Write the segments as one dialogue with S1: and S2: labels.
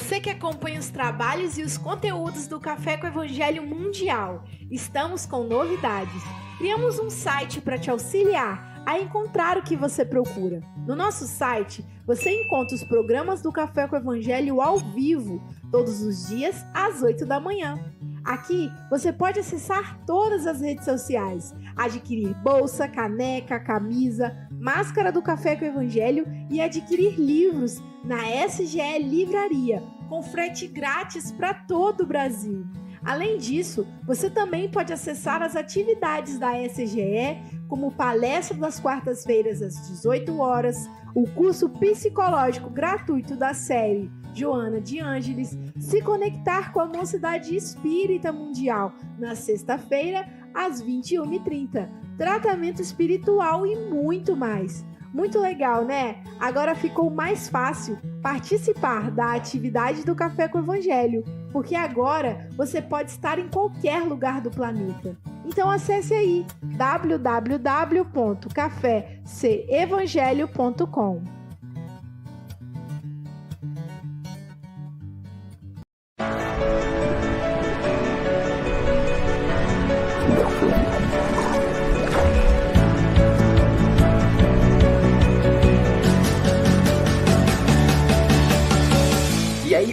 S1: Você que acompanha os trabalhos e os conteúdos do Café com Evangelho Mundial, estamos com novidades. Criamos um site para te auxiliar a encontrar o que você procura. No nosso site, você encontra os programas do Café com Evangelho ao vivo, todos os dias às 8 da manhã. Aqui você pode acessar todas as redes sociais, adquirir bolsa, caneca, camisa, máscara do Café com Evangelho e adquirir livros na SGE Livraria, com frete grátis para todo o Brasil. Além disso, você também pode acessar as atividades da SGE, como palestra das quartas-feiras às 18 horas, o curso psicológico gratuito da série Joana de Ângeles, se conectar com a Mocidade Espírita Mundial na sexta-feira às 21h30, tratamento espiritual e muito mais. Muito legal, né? Agora ficou mais fácil participar da atividade do Café com Evangelho, porque agora você pode estar em qualquer lugar do planeta. Então acesse aí www.cafecevangelho.com.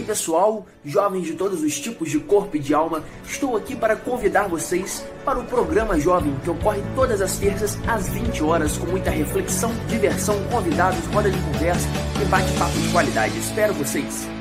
S2: pessoal, jovens de todos os tipos de corpo e de alma, estou aqui para convidar vocês para o programa Jovem que ocorre todas as terças às 20 horas com muita reflexão, diversão, convidados, roda de conversa e bate-papo de qualidade. Espero vocês!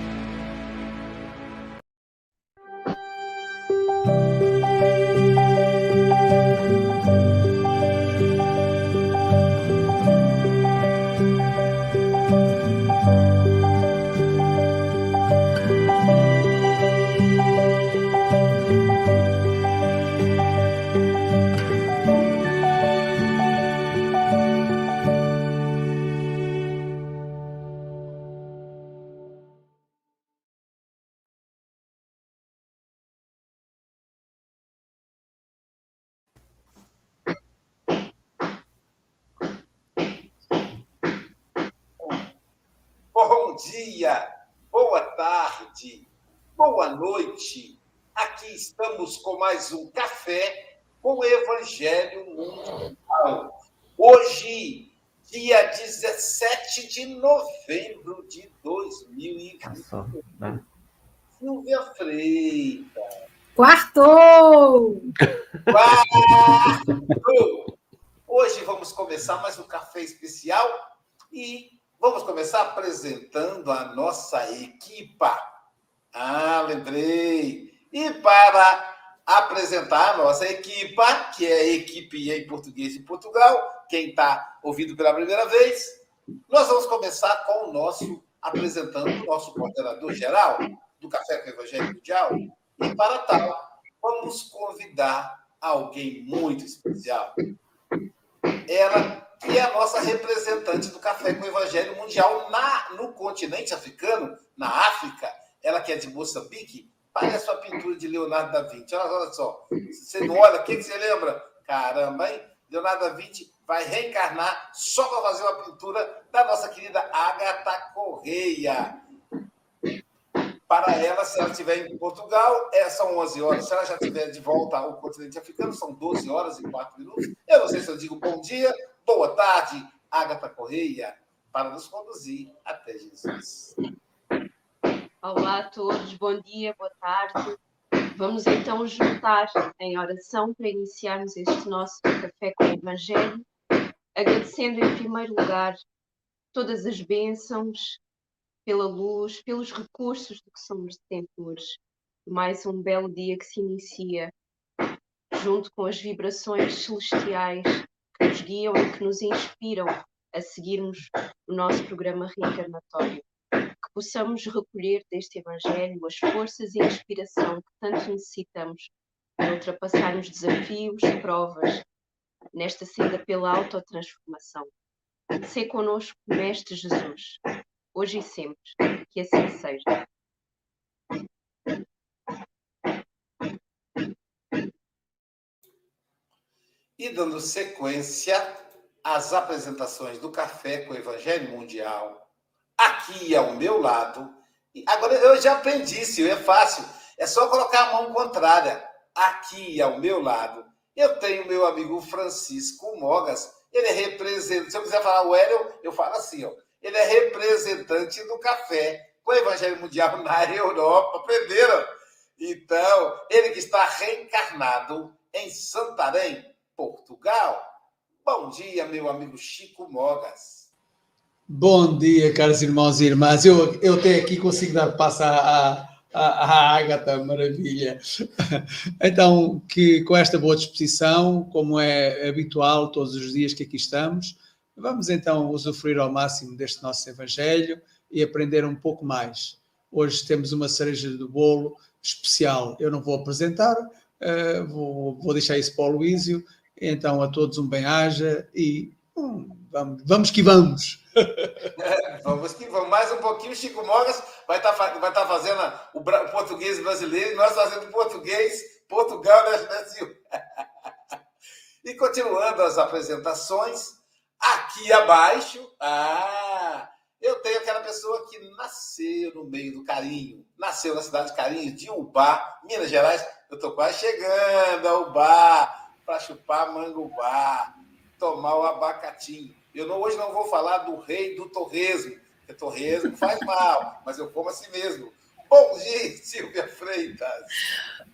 S3: Noite. Aqui estamos com mais um café com o Evangelho Mundial. Hoje, dia 17 de novembro de 2021. Né? Silvia Freitas.
S1: Quartou!
S3: Quartou! Hoje vamos começar mais um café especial e Vamos começar apresentando a nossa equipa. Ah, lembrei. E para apresentar a nossa equipa, que é a equipe em português de Portugal, quem está ouvindo pela primeira vez, nós vamos começar com o nosso, apresentando o nosso coordenador geral do Café com o Evangelho Mundial. E para tal, vamos convidar alguém muito especial. Ela que é a nossa representante do Café com o Evangelho Mundial na, no continente africano, na África. Ela que é de Moçambique, parece uma pintura de Leonardo da Vinci. Olha, olha só, você não olha, o que, que você lembra? Caramba, hein? Leonardo da Vinci vai reencarnar só para fazer uma pintura da nossa querida Agatha Correia. Para ela, se ela estiver em Portugal, é, são 11 horas. Se ela já estiver de volta ao continente africano, são 12 horas e 4 minutos. Eu não sei se eu digo bom dia, boa tarde, Agatha Correia, para nos conduzir até Jesus.
S4: Olá a todos, bom dia, boa tarde. Vamos então juntar em oração para iniciarmos este nosso café com o Evangelho, agradecendo em primeiro lugar todas as bênçãos, pela luz, pelos recursos de que somos detentores. Mais um belo dia que se inicia, junto com as vibrações celestiais que nos guiam e que nos inspiram a seguirmos o nosso programa reencarnatório. Possamos recolher deste Evangelho as forças e inspiração que tanto necessitamos para ultrapassarmos desafios, provas, nesta senda pela autotransformação. Sê conosco, Mestre Jesus, hoje e sempre. Que assim seja.
S3: E dando sequência às apresentações do Café com o Evangelho Mundial, aqui ao meu lado Agora eu já aprendi, isso é fácil. É só colocar a mão contrária. Aqui ao meu lado, eu tenho meu amigo Francisco Mogas. Ele é representante. Se eu quiser falar o Hélio, eu falo assim, ó. Ele é representante do café com o Evangelho Mundial na Europa. Aprenderam? Então, ele que está reencarnado em Santarém, Portugal. Bom dia, meu amigo Chico Mogas.
S5: Bom dia, caros irmãos e irmãs. Eu, eu até aqui consigo dar passo à, à, Ágata, maravilha. Então, que com esta boa disposição, como é habitual todos os dias que aqui estamos, vamos então usufruir ao máximo deste nosso Evangelho e aprender um pouco mais. Hoje temos uma cereja do bolo especial. Eu não vou apresentar, uh, vou, vou, deixar isso para o Luísio. Então, a todos um bem-aja e vamos, vamos que vamos.
S3: Vamos que vamos. Mais um pouquinho, Chico Mogas vai estar tá, vai tá fazendo o, o, português brasileiro e nós fazendo português Portugal, né, Brasil? e continuando as apresentações, aqui abaixo, ah, eu tenho aquela pessoa que nasceu no meio do carinho, nasceu na cidade de Carinho, de Ubá, Minas Gerais. Eu estou quase chegando a Ubá para chupar mangubá, tomar o abacatinho. Eu não, hoje não vou falar do rei do torresmo, porque torresmo faz mal, mas eu como assim mesmo. Bom dia, Silvia Freitas.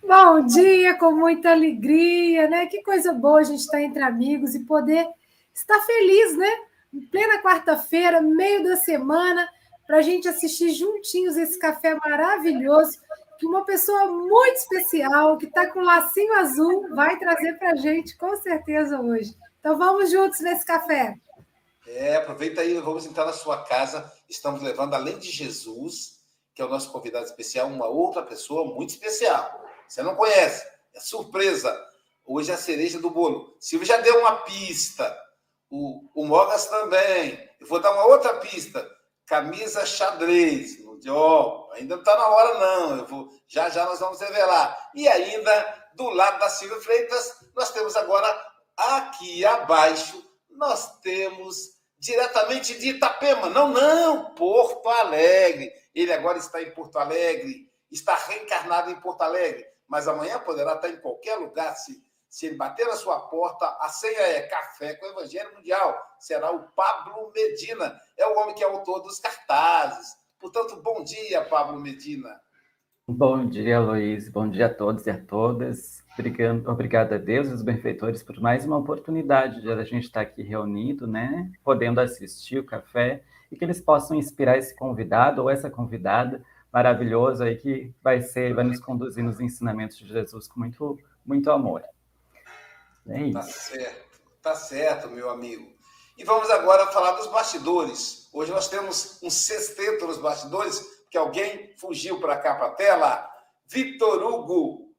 S6: Bom dia, com muita alegria, né? Que coisa boa a gente estar entre amigos e poder estar feliz, né? em plena quarta-feira, meio da semana, para a gente assistir juntinhos esse café maravilhoso que uma pessoa muito especial, que está com lacinho azul, vai trazer para a gente, com certeza, hoje. Então vamos juntos nesse café.
S3: É, aproveita aí, vamos entrar na sua casa. Estamos levando, além de Jesus, que é o nosso convidado especial, uma outra pessoa muito especial. Você não conhece, é surpresa. Hoje é a cereja do bolo. Silvio já deu uma pista o, o Mogas também. Eu vou dar uma outra pista. Camisa xadrez. Oh, ainda não está na hora, não. Eu vou, já já nós vamos revelar. E ainda, do lado da Silvia Freitas, nós temos agora, aqui abaixo, nós temos diretamente de Itapema. Não, não, Porto Alegre. Ele agora está em Porto Alegre, está reencarnado em Porto Alegre, mas amanhã poderá estar em qualquer lugar se se ele bater na sua porta, a senha é Café com o Evangelho Mundial. Será o Pablo Medina. É o homem que é autor dos cartazes. Portanto, bom dia, Pablo Medina.
S7: Bom dia, Luiz. Bom dia a todos e a todas. Obrigado, a Deus e os benfeitores por mais uma oportunidade de a gente estar aqui reunido, né? Podendo assistir o café e que eles possam inspirar esse convidado ou essa convidada maravilhosa aí que vai ser, vai nos conduzir nos ensinamentos de Jesus com muito, muito amor.
S3: É tá certo, tá certo, meu amigo. E vamos agora falar dos bastidores. Hoje nós temos um sexteto nos bastidores, que alguém fugiu para cá para a tela. Vitor Hugo,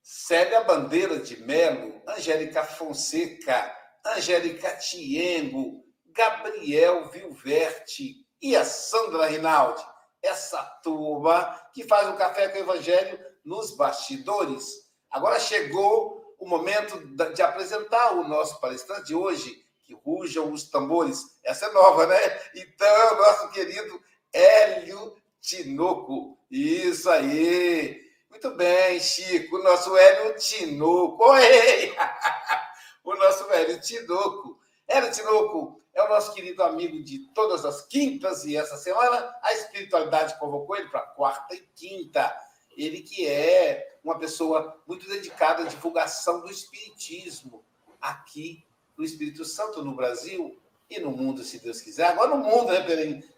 S3: Célia Bandeira de Melo, Angélica Fonseca, Angélica Tiengo, Gabriel Vilverte e a Sandra Rinaldi. Essa turma que faz o Café com o Evangelho nos bastidores. Agora chegou o momento de apresentar o nosso palestrante de hoje, que rujam os tambores. Essa é nova, né? Então, nosso querido Hélio Tinoco. Isso aí. Muito bem, Chico. O nosso Hélio Tinoco. Oi! o nosso Hélio Tinoco. Hélio Tinoco é o nosso querido amigo de todas as quintas e essa semana a espiritualidade convocou ele para quarta e quinta. Ele que é uma pessoa muito dedicada à divulgação do Espiritismo aqui no Espírito Santo, no Brasil e no mundo, se Deus quiser. Agora no mundo, né,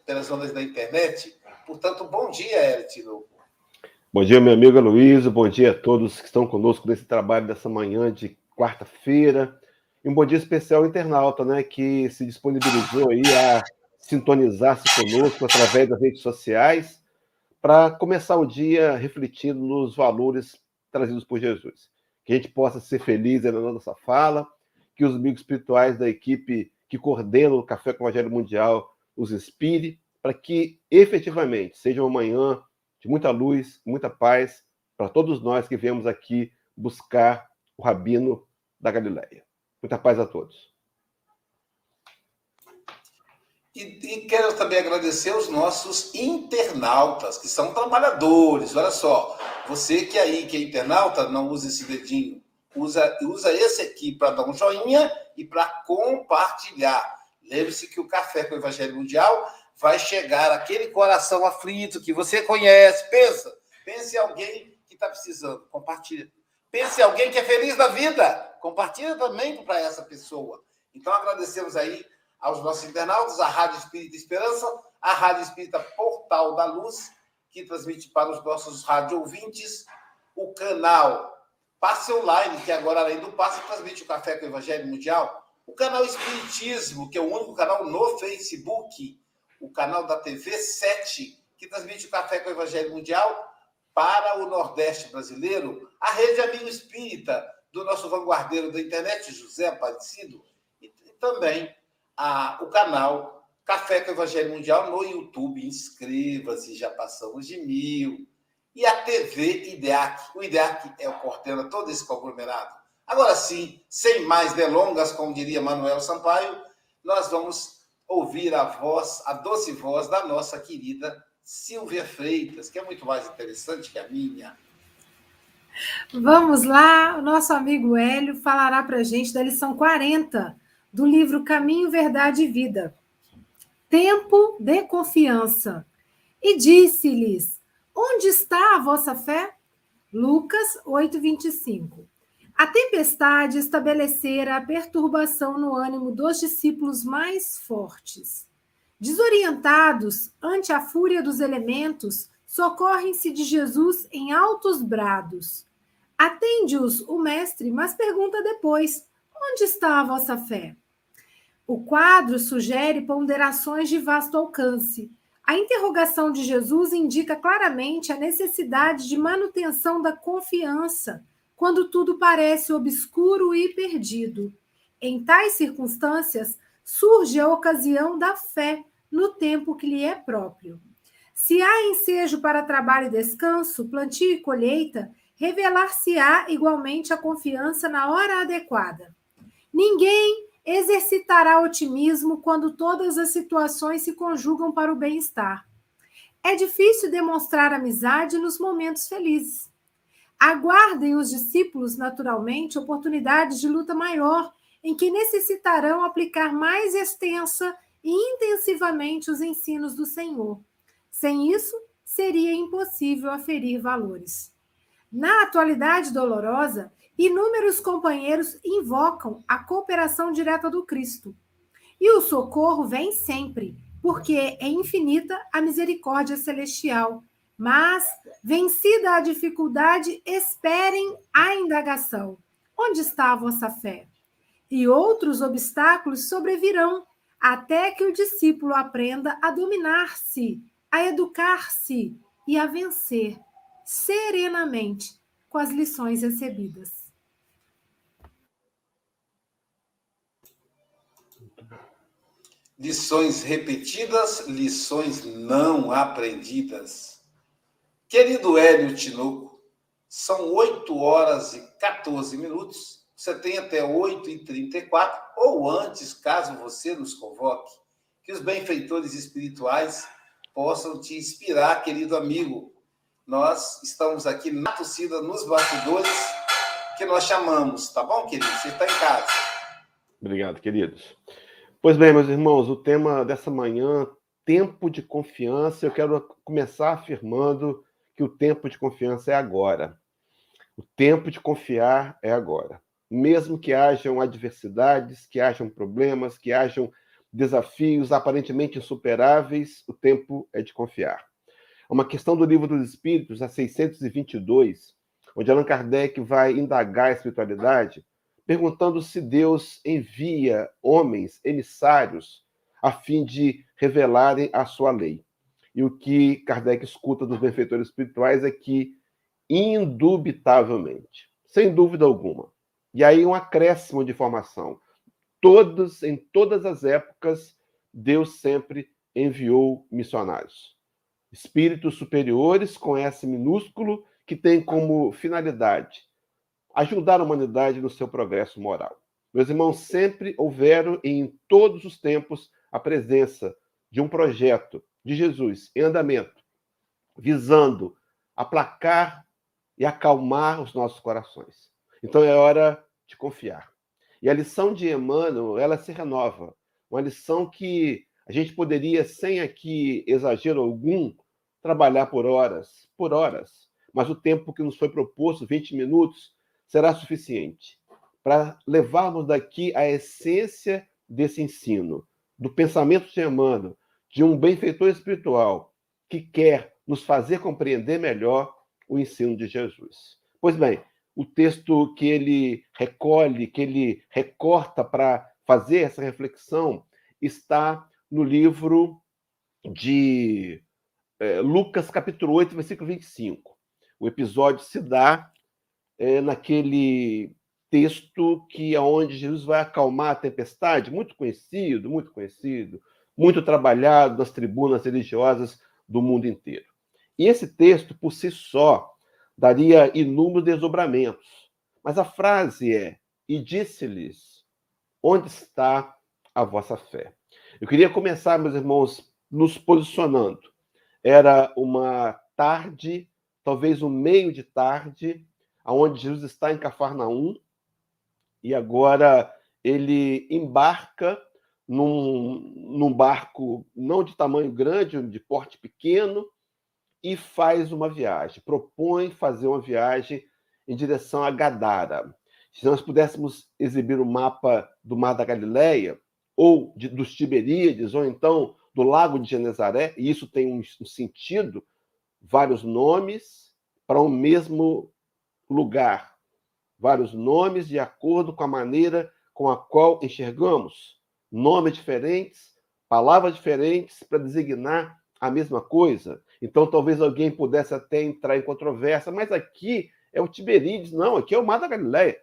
S3: pelas ondas da internet. Portanto, bom dia, Eritino.
S8: Bom dia, meu amigo Luiz. Bom dia a todos que estão conosco nesse trabalho dessa manhã de quarta-feira. E um bom dia especial ao internauta, né, que se disponibilizou aí a sintonizar-se conosco através das redes sociais para começar o dia refletindo nos valores trazidos por Jesus. Que a gente possa ser feliz na nossa fala, que os amigos espirituais da equipe que coordena o Café com o Evangelho Mundial os inspire, para que efetivamente seja uma manhã de muita luz, muita paz para todos nós que viemos aqui buscar o Rabino da Galileia. Muita paz a todos.
S3: E, e, quero também agradecer os nossos internautas, que são trabalhadores. Olha só, você que aí, que é internauta, não usa esse dedinho. Usa, usa esse aqui para dar um joinha e para compartilhar. Lembre-se que o Café com o Evangelho Mundial vai chegar aquele coração aflito que você conhece. Pensa, pense em alguém que está precisando. Compartilha. Pense em alguém que é feliz da vida. Compartilha também para essa pessoa. Então, agradecemos aí aos nossos internautas, a Rádio Espírita Esperança, a Rádio Espírita Portal da Luz, que transmite para os nossos rádio ouvintes, o canal Passe Online, que agora, além do Passe, transmite o Café com o Evangelho Mundial, o canal Espiritismo, que é o único canal no Facebook, o canal da TV 7, que transmite o Café com o Evangelho Mundial para o Nordeste brasileiro, a Rede Amigo Espírita, do nosso vanguardeiro da internet, José Aparecido, e também a, o canal Café com o Evangelho Mundial no YouTube. Inscreva-se, já passamos de mil. E a TV IDEAC. O IDEAC é o coordena todo esse conglomerado. Agora sim, sem mais delongas, como diria Manuel Sampaio, nós vamos ouvir a voz, a doce voz da nossa querida Silvia Freitas, que é muito mais interessante que a minha.
S6: Vamos lá, o nosso amigo Hélio falará para a gente da lição 40 do livro Caminho, Verdade e Vida. Tempo de confiança. E disse-lhes: Onde está a vossa fé? Lucas 8:25. A tempestade estabelecera a perturbação no ânimo dos discípulos mais fortes. Desorientados ante a fúria dos elementos, socorrem-se de Jesus em altos brados. Atende-os o mestre, mas pergunta depois: onde está a vossa fé? O quadro sugere ponderações de vasto alcance. A interrogação de Jesus indica claramente a necessidade de manutenção da confiança quando tudo parece obscuro e perdido. Em tais circunstâncias, surge a ocasião da fé no tempo que lhe é próprio. Se há ensejo para trabalho e descanso, plantio e colheita, revelar-se-á igualmente a confiança na hora adequada. Ninguém exercitará otimismo quando todas as situações se conjugam para o bem-estar. É difícil demonstrar amizade nos momentos felizes. Aguardem os discípulos, naturalmente, oportunidades de luta maior, em que necessitarão aplicar mais extensa e intensivamente os ensinos do Senhor. Sem isso, seria impossível aferir valores. Na atualidade dolorosa, Inúmeros companheiros invocam a cooperação direta do Cristo. E o socorro vem sempre, porque é infinita a misericórdia celestial. Mas, vencida a dificuldade, esperem a indagação: onde está a vossa fé? E outros obstáculos sobrevirão, até que o discípulo aprenda a dominar-se, a educar-se e a vencer serenamente com as lições recebidas.
S3: Lições repetidas, lições não aprendidas. Querido Hélio Tinoco, são 8 horas e 14 minutos. Você tem até 8 e 34 ou antes, caso você nos convoque. Que os benfeitores espirituais possam te inspirar, querido amigo. Nós estamos aqui na torcida, nos bastidores, que nós chamamos, tá bom, querido? Você está em casa.
S8: Obrigado, queridos. Pois bem, meus irmãos, o tema dessa manhã, tempo de confiança, eu quero começar afirmando que o tempo de confiança é agora. O tempo de confiar é agora. Mesmo que hajam adversidades, que hajam problemas, que hajam desafios aparentemente insuperáveis, o tempo é de confiar. É uma questão do Livro dos Espíritos, a 622, onde Allan Kardec vai indagar a espiritualidade, perguntando se Deus envia homens, emissários, a fim de revelarem a sua lei. E o que Kardec escuta dos benfeitores espirituais é que, indubitavelmente, sem dúvida alguma, e aí um acréscimo de informação, todos, em todas as épocas, Deus sempre enviou missionários. Espíritos superiores com S minúsculo, que tem como finalidade ajudar a humanidade no seu progresso moral. Meus irmãos, sempre houveram e em todos os tempos a presença de um projeto de Jesus em andamento, visando aplacar e acalmar os nossos corações. Então é hora de confiar. E a lição de Emmanuel, ela se renova. Uma lição que a gente poderia, sem aqui exagero algum, trabalhar por horas, por horas. Mas o tempo que nos foi proposto, 20 minutos, será suficiente para levarmos daqui a essência desse ensino, do pensamento Emmanuel, de um benfeitor espiritual que quer nos fazer compreender melhor o ensino de Jesus. Pois bem, o texto que ele recolhe, que ele recorta para fazer essa reflexão, está no livro de é, Lucas, capítulo 8, versículo 25. O episódio se dá é, naquele texto que é onde Jesus vai acalmar a tempestade, muito conhecido, muito conhecido, muito trabalhado nas tribunas religiosas do mundo inteiro. E esse texto, por si só, daria inúmeros desdobramentos. Mas a frase é: E disse-lhes, onde está a vossa fé? Eu queria começar, meus irmãos, nos posicionando. Era uma tarde, talvez um meio de tarde, aonde Jesus está em Cafarnaum, e agora ele embarca num, num barco não de tamanho grande, de porte pequeno, e faz uma viagem, propõe fazer uma viagem em direção a Gadara. Se nós pudéssemos exibir o um mapa do Mar da Galileia, ou de, dos Tiberíades, ou então do Lago de Genezaré, e isso tem um, um sentido, vários nomes para o um mesmo lugar, vários nomes de acordo com a maneira com a qual enxergamos, nomes diferentes, palavras diferentes para designar a mesma coisa. Então, talvez alguém pudesse até entrar em controvérsia, mas aqui é o Tiberíades, não, aqui é o Mar da Galileia.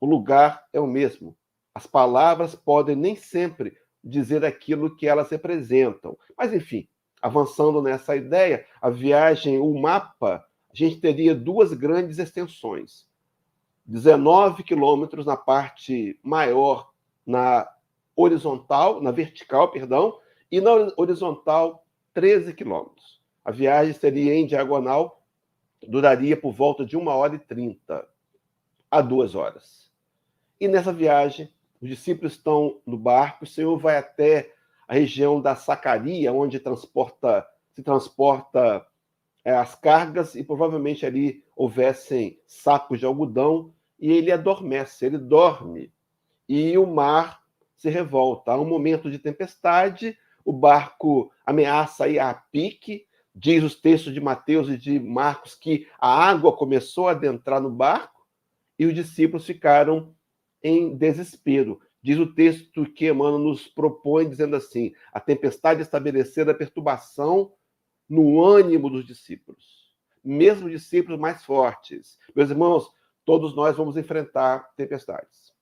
S8: O lugar é o mesmo. As palavras podem nem sempre dizer aquilo que elas representam. Mas, enfim, avançando nessa ideia, a viagem, o mapa, a gente teria duas grandes extensões. 19 quilômetros na parte maior, na horizontal, na vertical, perdão, e na horizontal 13 quilômetros. A viagem seria em diagonal, duraria por volta de uma hora e trinta a duas horas. E nessa viagem, os discípulos estão no barco, o Senhor vai até a região da Sacaria, onde transporta, se transporta as cargas, e provavelmente ali houvessem sacos de algodão, e ele adormece, ele dorme. E o mar se revolta. Há um momento de tempestade, o barco ameaça ir a pique, diz os textos de Mateus e de Marcos que a água começou a adentrar no barco e os discípulos ficaram em desespero. Diz o texto que Emmanuel nos propõe, dizendo assim: a tempestade estabeleceu a perturbação no ânimo dos discípulos, mesmo discípulos mais fortes. Meus irmãos, todos nós vamos enfrentar tempestades.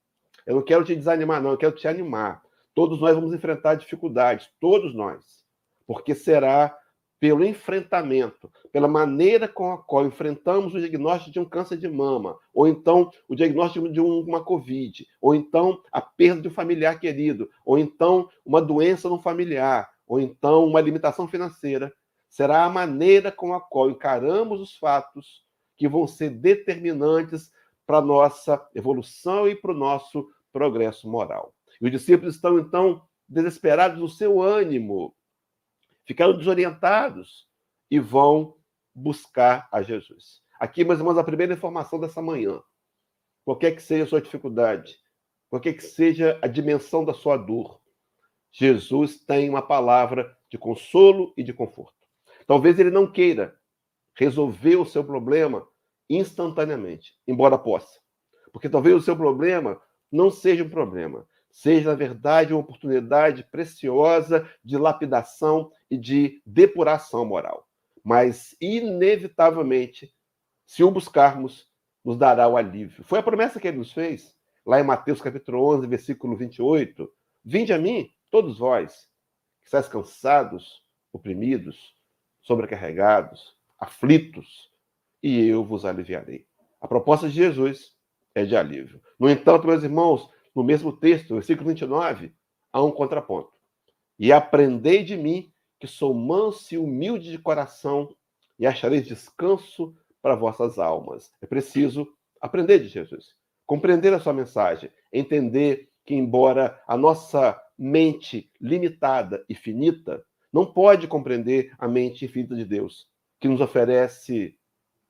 S8: Eu não quero te desanimar, não, eu quero te animar. Todos nós vamos enfrentar dificuldades, todos nós, porque será pelo enfrentamento, pela maneira com a qual enfrentamos o diagnóstico de um câncer de mama, ou então o diagnóstico de uma Covid, ou então a perda de um familiar querido, ou então uma doença no familiar, ou então uma limitação financeira, será a maneira com a qual encaramos os fatos que vão ser determinantes para a nossa evolução e para o nosso progresso moral. E os discípulos estão, então, desesperados no seu ânimo, ficaram desorientados e vão buscar a Jesus. Aqui, meus irmãos, a primeira informação dessa manhã. Qualquer que seja a sua dificuldade, qualquer que seja a dimensão da sua dor, Jesus tem uma palavra de consolo e de conforto. Talvez ele não queira resolver o seu problema instantaneamente, embora possa. Porque talvez o seu problema não seja um problema, seja, na verdade, uma oportunidade preciosa de lapidação e de depuração moral. Mas, inevitavelmente, se o buscarmos, nos dará o alívio. Foi a promessa que ele nos fez, lá em Mateus capítulo 11, versículo 28. Vinde a mim, todos vós, que estáis cansados, oprimidos, sobrecarregados, aflitos, e eu vos aliviarei. A proposta de Jesus é de alívio. No entanto, meus irmãos, no mesmo texto, versículo 29, há um contraponto. e aprendei de mim, que sou manso e humilde de coração, e achareis descanso para vossas almas. É preciso aprender de Jesus, compreender a sua mensagem, entender que, embora a nossa mente limitada e finita não pode compreender a mente infinita de Deus, que nos oferece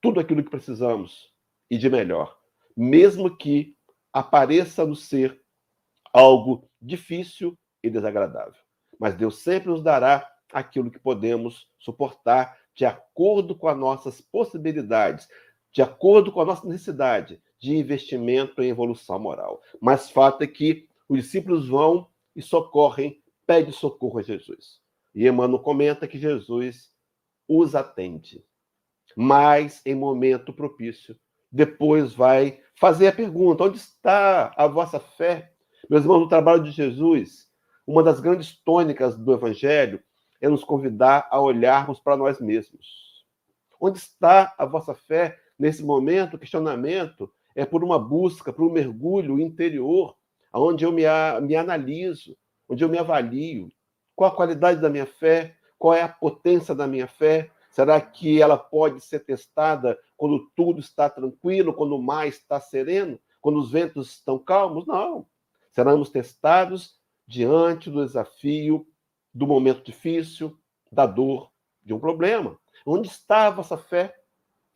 S8: tudo aquilo que precisamos e de melhor, mesmo que apareça no ser algo difícil e desagradável. Mas Deus sempre nos dará aquilo que podemos suportar de acordo com as nossas possibilidades, de acordo com a nossa necessidade de investimento em evolução moral. Mas fato é que os discípulos vão e socorrem, pedem socorro a Jesus. E Emmanuel comenta que Jesus os atende, mas em momento propício. Depois vai fazer a pergunta: onde está a vossa fé? Meus irmãos, no trabalho de Jesus, uma das grandes tônicas do Evangelho é nos convidar a olharmos para nós mesmos. Onde está a vossa fé nesse momento? O questionamento é por uma busca, por um mergulho interior, onde eu me, me analiso, onde eu me avalio. Qual a qualidade da minha fé? Qual é a potência da minha fé? Será que ela pode ser testada quando tudo está tranquilo, quando o mar está sereno, quando os ventos estão calmos? Não. Seremos testados diante do desafio do momento difícil, da dor, de um problema. Onde está a vossa fé?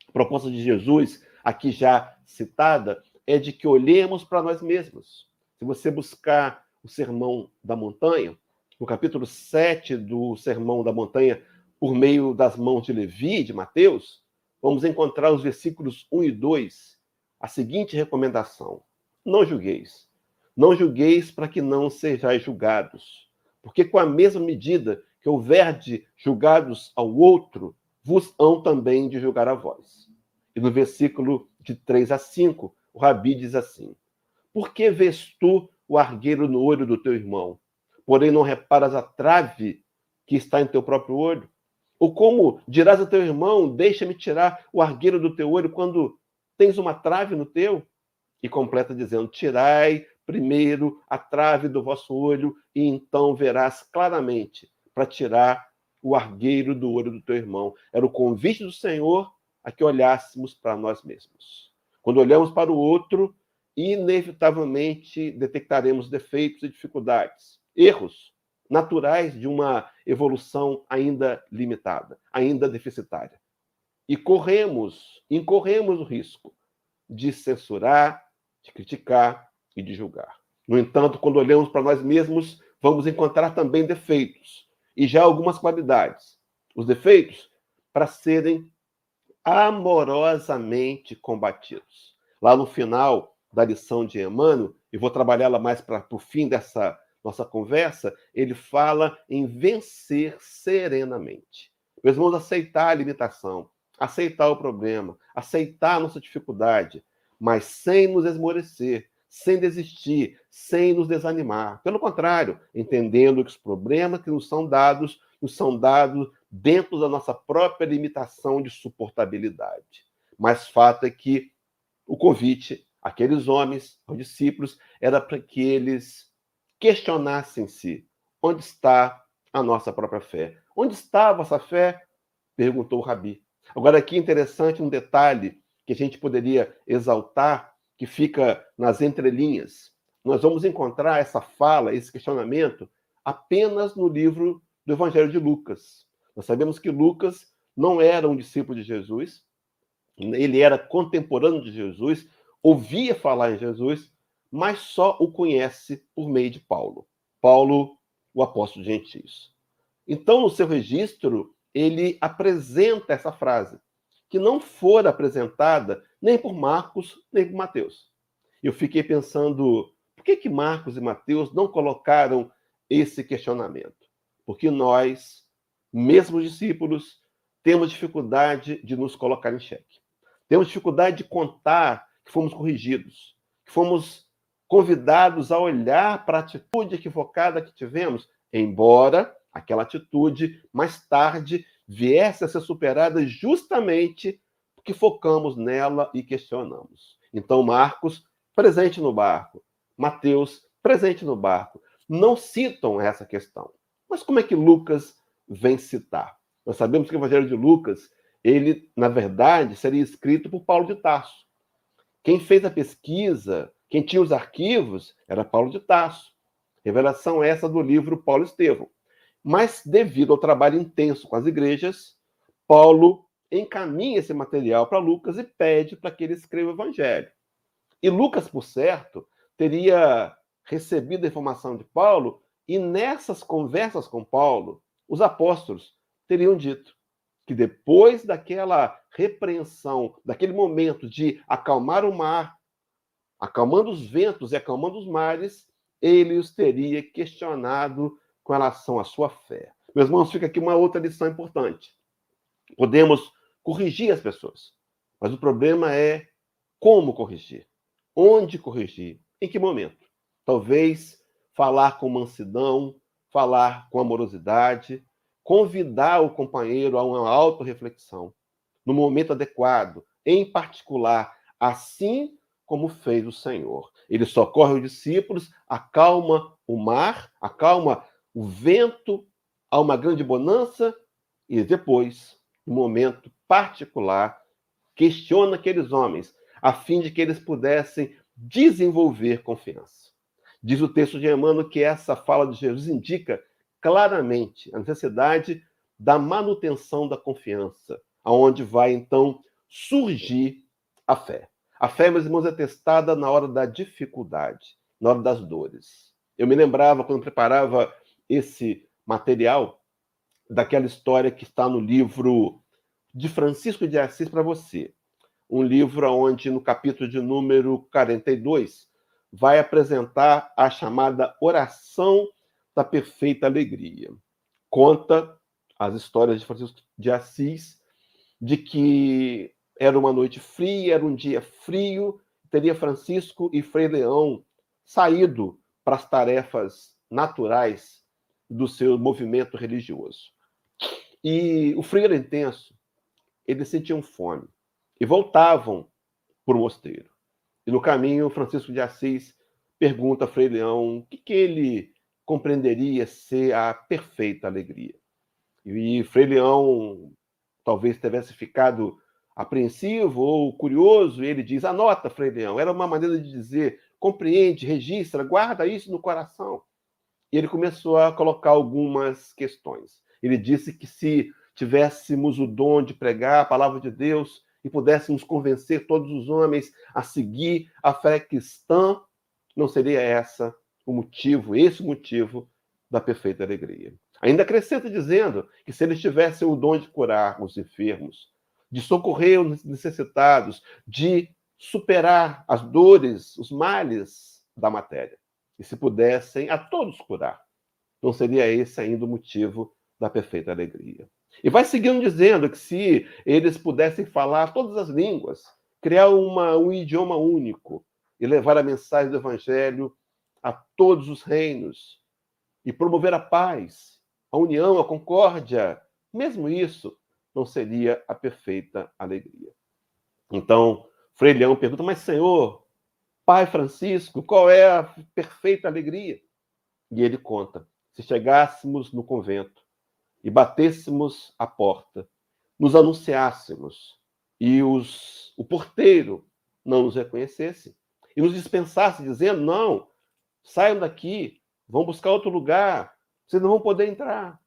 S8: A proposta de Jesus, aqui já citada, é de que olhemos para nós mesmos. Se você buscar o Sermão da Montanha, no capítulo 7 do Sermão da Montanha, por meio das mãos de Levi, de Mateus, vamos encontrar os versículos 1 e 2, a seguinte recomendação: Não julgueis. Não julgueis para que não sejais julgados porque com a mesma medida que houver julgados ao outro, vos hão também de julgar a vós. E no versículo de 3 a 5, o Rabi diz assim: Por que vês tu o argueiro no olho do teu irmão, porém não reparas a trave que está em teu próprio olho? Ou como dirás a teu irmão, deixa-me tirar o argueiro do teu olho quando tens uma trave no teu? E completa dizendo: Tirai primeiro a trave do vosso olho, e então verás claramente para tirar o argueiro do olho do teu irmão. Era o convite do Senhor a que olhássemos para nós mesmos. Quando olhamos para o outro, inevitavelmente detectaremos defeitos e dificuldades, erros naturais de uma evolução ainda limitada, ainda deficitária. E corremos, incorremos o risco de censurar, de criticar, e de julgar. No entanto, quando olhamos para nós mesmos, vamos encontrar também defeitos e já algumas qualidades. Os defeitos para serem amorosamente combatidos. Lá no final da lição de Emmanuel, e vou trabalhá-la mais para o fim dessa nossa conversa, ele fala em vencer serenamente. Meus irmãos, aceitar a limitação, aceitar o problema, aceitar a nossa dificuldade, mas sem nos esmorecer, sem desistir, sem nos desanimar. Pelo contrário, entendendo que os problemas que nos são dados, nos são dados dentro da nossa própria limitação de suportabilidade. Mas fato é que o convite àqueles homens, aos discípulos, era para que eles questionassem-se: onde está a nossa própria fé? Onde está a vossa fé? perguntou o Rabi. Agora, aqui interessante um detalhe que a gente poderia exaltar que fica nas entrelinhas. Nós vamos encontrar essa fala, esse questionamento, apenas no livro do Evangelho de Lucas. Nós sabemos que Lucas não era um discípulo de Jesus, ele era contemporâneo de Jesus, ouvia falar em Jesus, mas só o conhece por meio de Paulo. Paulo, o apóstolo de gentios. Então, no seu registro, ele apresenta essa frase, que não for apresentada nem por Marcos, nem por Mateus. Eu fiquei pensando, por que, que Marcos e Mateus não colocaram esse questionamento? Porque nós, mesmo discípulos, temos dificuldade de nos colocar em xeque. Temos dificuldade de contar que fomos corrigidos, que fomos convidados a olhar para a atitude equivocada que tivemos, embora aquela atitude mais tarde viesse a ser superada justamente que focamos nela e questionamos. Então, Marcos, presente no barco. Mateus, presente no barco. Não citam essa questão. Mas como é que Lucas vem citar? Nós sabemos que o Evangelho de Lucas, ele, na verdade, seria escrito por Paulo de Tarso. Quem fez a pesquisa, quem tinha os arquivos, era Paulo de Tarso. Revelação essa do livro Paulo Estevão. Mas, devido ao trabalho intenso com as igrejas, Paulo encaminha esse material para Lucas e pede para que ele escreva o evangelho. E Lucas, por certo, teria recebido a informação de Paulo e nessas conversas com Paulo, os apóstolos teriam dito que depois daquela repreensão, daquele momento de acalmar o mar, acalmando os ventos e acalmando os mares, ele os teria questionado com relação à sua fé. Meus irmãos, fica aqui uma outra lição importante. Podemos corrigir as pessoas, mas o problema é como corrigir, onde corrigir, em que momento. Talvez falar com mansidão, falar com amorosidade, convidar o companheiro a uma autorreflexão no momento adequado, em particular, assim como fez o Senhor. Ele socorre os discípulos, acalma o mar, acalma o vento, há uma grande bonança e depois, no momento particular, questiona aqueles homens a fim de que eles pudessem desenvolver confiança. Diz o texto de Emmanuel que essa fala de Jesus indica claramente a necessidade da manutenção da confiança, aonde vai então surgir a fé. A fé, meus irmãos, é testada na hora da dificuldade, na hora das dores. Eu me lembrava, quando preparava esse material, daquela história que está no livro de Francisco de Assis para você. Um livro onde, no capítulo de número 42, vai apresentar a chamada oração da perfeita alegria. Conta as histórias de Francisco de Assis de que era uma noite fria, era um dia frio, teria Francisco e Frei Leão saído para as tarefas naturais do seu movimento religioso. E o frio era intenso, eles sentiam fome e voltavam para o mosteiro. E no caminho, Francisco de Assis pergunta a Frei Leão o que, que ele compreenderia ser a perfeita alegria. E Frei Leão talvez tivesse ficado apreensivo ou curioso, ele diz: Anota, Frei Leão. Era uma maneira de dizer: compreende, registra, guarda isso no coração. E ele começou a colocar algumas questões. Ele disse que se tivéssemos o dom de pregar a palavra de Deus e pudéssemos convencer todos os homens a seguir a fé cristã, não seria essa o motivo, esse o motivo da perfeita alegria. Ainda acrescenta dizendo que se eles tivessem o dom de curar os enfermos, de socorrer os necessitados, de superar as dores, os males da matéria, e se pudessem a todos curar, não seria esse ainda o motivo da perfeita alegria. E vai seguindo dizendo que se eles pudessem falar todas as línguas, criar uma, um idioma único e levar a mensagem do evangelho a todos os reinos e promover a paz, a união, a concórdia, mesmo isso não seria a perfeita alegria. Então, Frei Leão pergunta: Mas, Senhor, Pai Francisco, qual é a perfeita alegria? E ele conta: se chegássemos no convento e batêssemos a porta, nos anunciássemos e os, o porteiro não nos reconhecesse e nos dispensasse, dizendo: Não, saiam daqui, vão buscar outro lugar, vocês não vão poder entrar.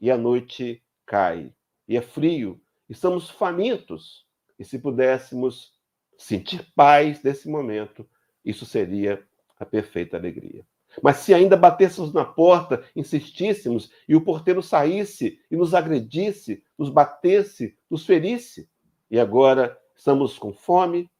S8: E a noite cai, e é frio, estamos famintos. E se pudéssemos sentir paz nesse momento, isso seria a perfeita alegria. Mas se ainda batêssemos na porta, insistíssemos, e o porteiro saísse e nos agredisse, nos batesse, nos ferisse, e agora estamos com fome,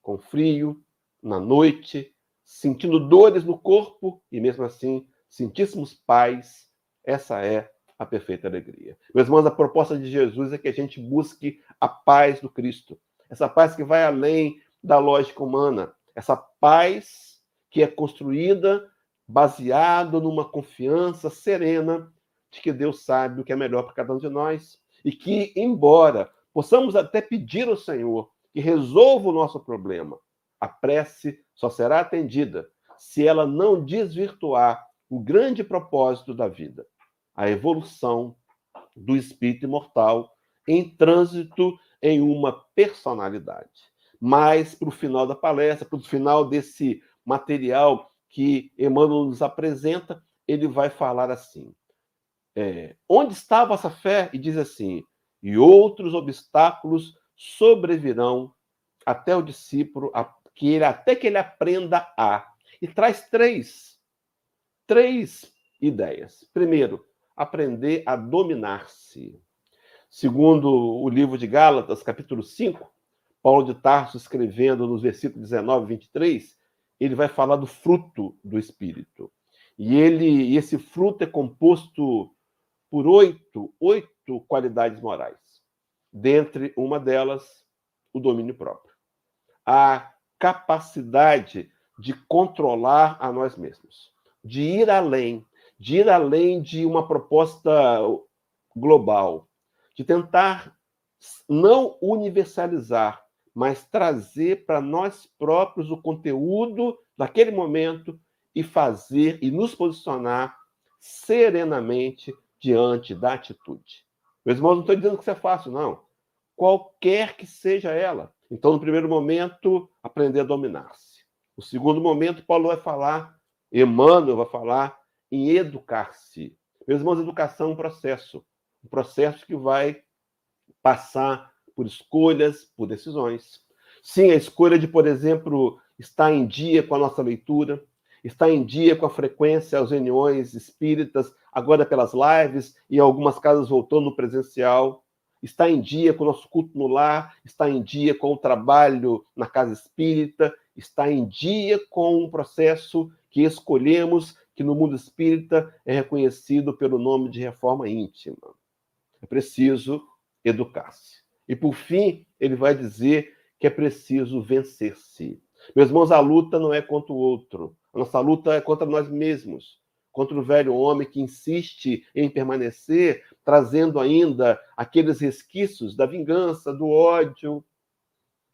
S8: com frio, na noite, sentindo dores no corpo e mesmo assim sentíssemos paz, essa é a perfeita alegria. Meus irmãos, a proposta de Jesus é que a gente busque a paz do Cristo, essa paz que vai além da lógica humana, essa paz que é construída baseado numa confiança serena de que Deus sabe o que é melhor para cada um de nós e que, embora possamos até pedir ao Senhor que resolva o nosso problema, a prece só será atendida se ela não desvirtuar o grande propósito da vida, a evolução do espírito imortal em trânsito em uma personalidade. Mas para o final da palestra, para o final desse material que Emmanuel nos apresenta, ele vai falar assim: é, onde está a vossa fé? E diz assim: e outros obstáculos sobrevirão até o discípulo, que ele, até que ele aprenda a. E traz três, três ideias. Primeiro, aprender a dominar-se. Segundo o livro de Gálatas, capítulo 5, Paulo de Tarso escrevendo nos versículos 19 e 23, ele vai falar do fruto do Espírito. E ele, esse fruto é composto por oito, oito qualidades morais. Dentre uma delas, o domínio próprio. A capacidade de controlar a nós mesmos, de ir além, de ir além de uma proposta global, de tentar não universalizar, mas trazer para nós próprios o conteúdo daquele momento e fazer e nos posicionar serenamente diante da atitude. Meus irmãos, não estou dizendo que isso é fácil, não. Qualquer que seja ela. Então, no primeiro momento, aprender a dominar-se. No segundo momento, Paulo vai falar, Emmanuel vai falar em educar-se. Meus irmãos, educação é um processo. Um processo que vai passar por escolhas, por decisões. Sim, a escolha de, por exemplo, estar em dia com a nossa leitura, estar em dia com a frequência às reuniões espíritas, agora pelas lives e algumas casas voltando no presencial, está em dia com o nosso culto no lar, está em dia com o trabalho na casa espírita, está em dia com um processo que escolhemos, que no mundo espírita é reconhecido pelo nome de reforma íntima. É preciso educar-se. E por fim, ele vai dizer que é preciso vencer-se. Meus irmãos, a luta não é contra o outro. A nossa luta é contra nós mesmos contra o velho homem que insiste em permanecer, trazendo ainda aqueles resquícios da vingança, do ódio,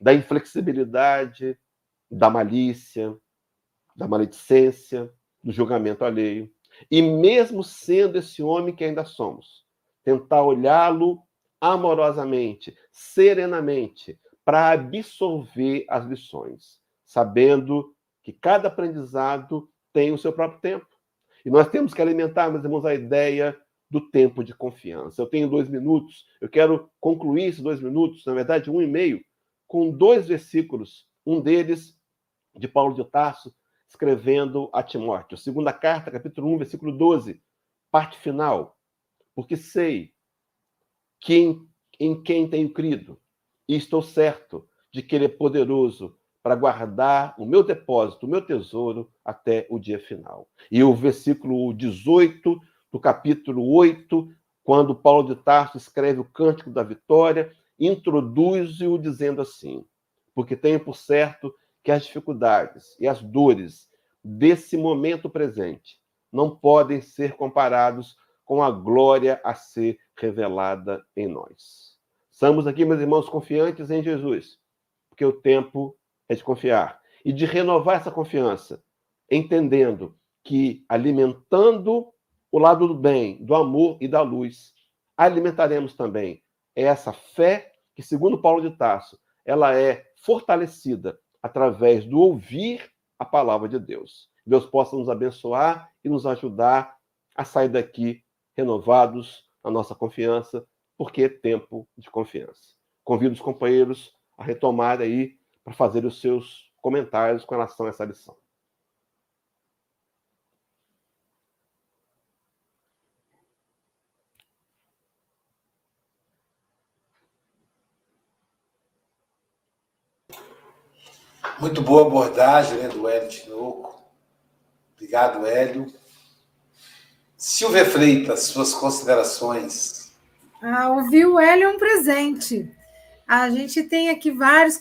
S8: da inflexibilidade, da malícia, da maledicência, do julgamento alheio. E mesmo sendo esse homem que ainda somos, tentar olhá-lo amorosamente, serenamente, para absorver as lições, sabendo que cada aprendizado tem o seu próprio tempo. E nós temos que alimentar, meus irmãos, a ideia do tempo de confiança. Eu tenho dois minutos, eu quero concluir esses dois minutos, na verdade, um e meio, com dois versículos. Um deles, de Paulo de Tarso, escrevendo a Timóteo. Segunda carta, capítulo 1, versículo 12, parte final. Porque sei que em, em quem tenho crido, e estou certo de que ele é poderoso para guardar o meu depósito, o meu tesouro, até o dia final. E o versículo 18 do capítulo 8, quando Paulo de Tarso escreve o Cântico da Vitória, introduz-o dizendo assim: Porque tenho por certo que as dificuldades e as dores desse momento presente não podem ser comparados com a glória a ser revelada em nós. Estamos aqui, meus irmãos, confiantes em Jesus, porque o tempo é de confiar. E de renovar essa confiança, entendendo que alimentando o lado do bem, do amor e da luz, alimentaremos também essa fé que, segundo Paulo de Tarso, ela é fortalecida através do ouvir a palavra de Deus. Deus possa nos abençoar e nos ajudar a sair daqui renovados na nossa confiança, porque é tempo de confiança. Convido os companheiros a retomar aí para fazer os seus comentários com relação a essa lição.
S3: Muito boa abordagem né, do Hélio Tinoco. Obrigado, Hélio. Silvia Freitas, suas considerações.
S6: Ah, ouvir o Hélio é um presente. A gente tem aqui vários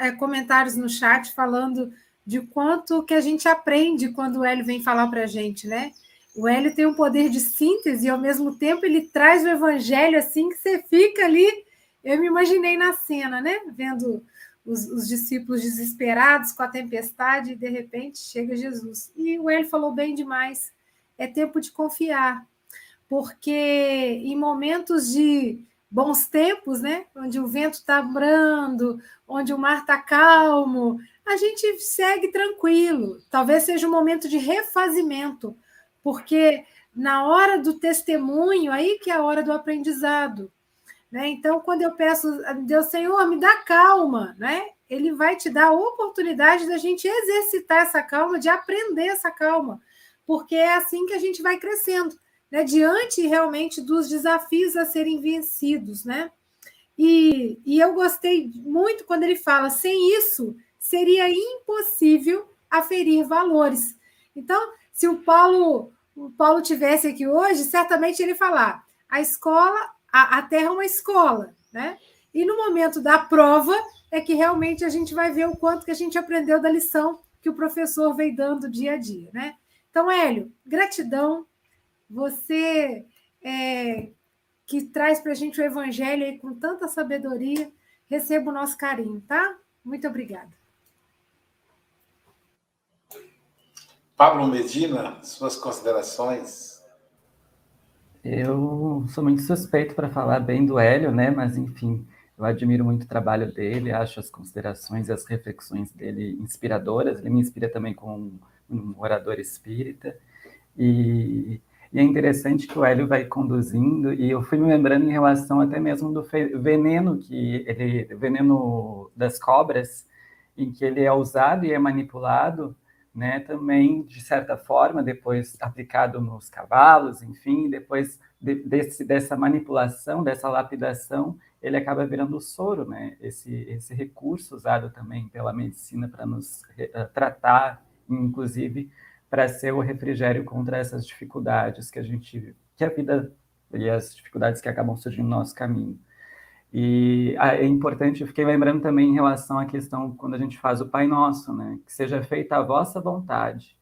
S6: é, comentários no chat falando de quanto que a gente aprende quando o Hélio vem falar para a gente, né? O Hélio tem um poder de síntese e, ao mesmo tempo, ele traz o evangelho assim que você fica ali. Eu me imaginei na cena, né? Vendo os, os discípulos desesperados com a tempestade e, de repente, chega Jesus. E o Hélio falou bem demais. É tempo de confiar. porque em momentos de bons tempos, né, onde o vento está brando, onde o mar está calmo, a gente segue tranquilo. Talvez seja um momento de refazimento, porque na hora do testemunho, aí que é a hora do aprendizado. Né? Então, quando eu peço a Deus, Senhor, me dá calma, né? Ele vai te dar a oportunidade da gente exercitar essa calma, de aprender essa calma, porque é assim que a gente vai crescendo, né? Diante realmente dos desafios a serem vencidos, né? E, e eu gostei muito quando ele fala: sem isso seria impossível aferir valores. Então, se o Paulo, o Paulo tivesse aqui hoje, certamente ele falar: a escola, a, a Terra é uma escola, né? E no momento da prova é que realmente a gente vai ver o quanto que a gente aprendeu da lição que o professor veio dando dia a dia, né? Então, Hélio, gratidão. Você é, que traz para a gente o evangelho aí com tanta sabedoria, receba o nosso carinho, tá? Muito obrigada.
S3: Pablo Medina, suas considerações.
S7: Eu sou muito suspeito para falar bem do Hélio, né? Mas, enfim, eu admiro muito o trabalho dele, acho as considerações e as reflexões dele inspiradoras. Ele me inspira também como um orador espírita. E, e, é interessante que o Hélio vai conduzindo, e eu fui me lembrando em relação até mesmo do veneno que ele, veneno das cobras, em que ele é usado e é manipulado né, também, de certa forma, depois aplicado nos cavalos, enfim, depois de, desse, dessa manipulação, dessa lapidação, ele acaba virando soro, né, esse, esse recurso usado também pela medicina para nos uh, tratar, inclusive para ser o refrigério contra essas dificuldades que a gente, que a vida e as dificuldades que acabam surgindo no nosso caminho. E ah, é importante, eu fiquei lembrando também em relação à questão quando a gente faz o Pai Nosso, né? Que seja feita a vossa vontade.